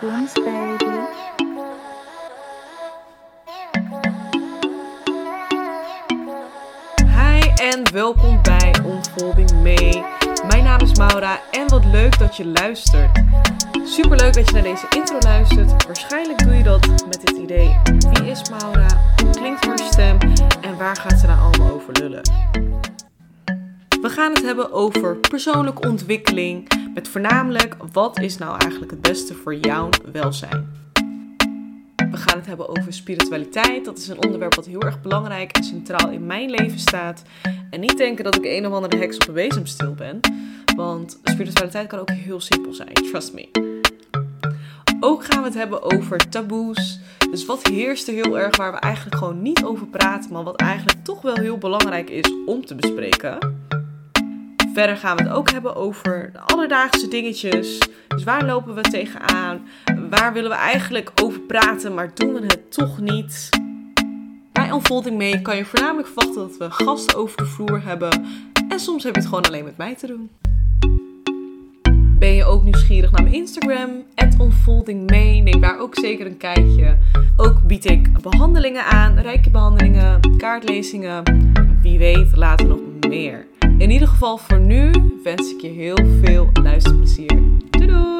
Hi en welkom bij Unfolding May. Mijn naam is Maura en wat leuk dat je luistert. Super leuk dat je naar deze intro luistert. Waarschijnlijk doe je dat met dit idee. Wie is Maura? Hoe klinkt haar stem? En waar gaat ze nou allemaal over lullen? We gaan het hebben over persoonlijke ontwikkeling. Met voornamelijk wat is nou eigenlijk het beste voor jouw welzijn. We gaan het hebben over spiritualiteit. Dat is een onderwerp wat heel erg belangrijk en centraal in mijn leven staat. En niet denken dat ik een of andere heks op een bezemstil ben. Want spiritualiteit kan ook heel simpel zijn, trust me. Ook gaan we het hebben over taboes. Dus wat heerst er heel erg waar we eigenlijk gewoon niet over praten, maar wat eigenlijk toch wel heel belangrijk is om te bespreken. Verder gaan we het ook hebben over de alledaagse dingetjes. Dus waar lopen we tegenaan? Waar willen we eigenlijk over praten, maar doen we het toch niet? Bij Unfolding mee kan je voornamelijk verwachten dat we gasten over de vloer hebben. En soms heb je het gewoon alleen met mij te doen. Ben je ook nieuwsgierig naar mijn Instagram? @unfoldingmee. Neem daar ook zeker een kijkje. Ook bied ik behandelingen aan, rijke behandelingen, kaartlezingen. Wie weet later nog meer. In ieder geval voor nu wens ik je heel veel luisterplezier. Doei doei!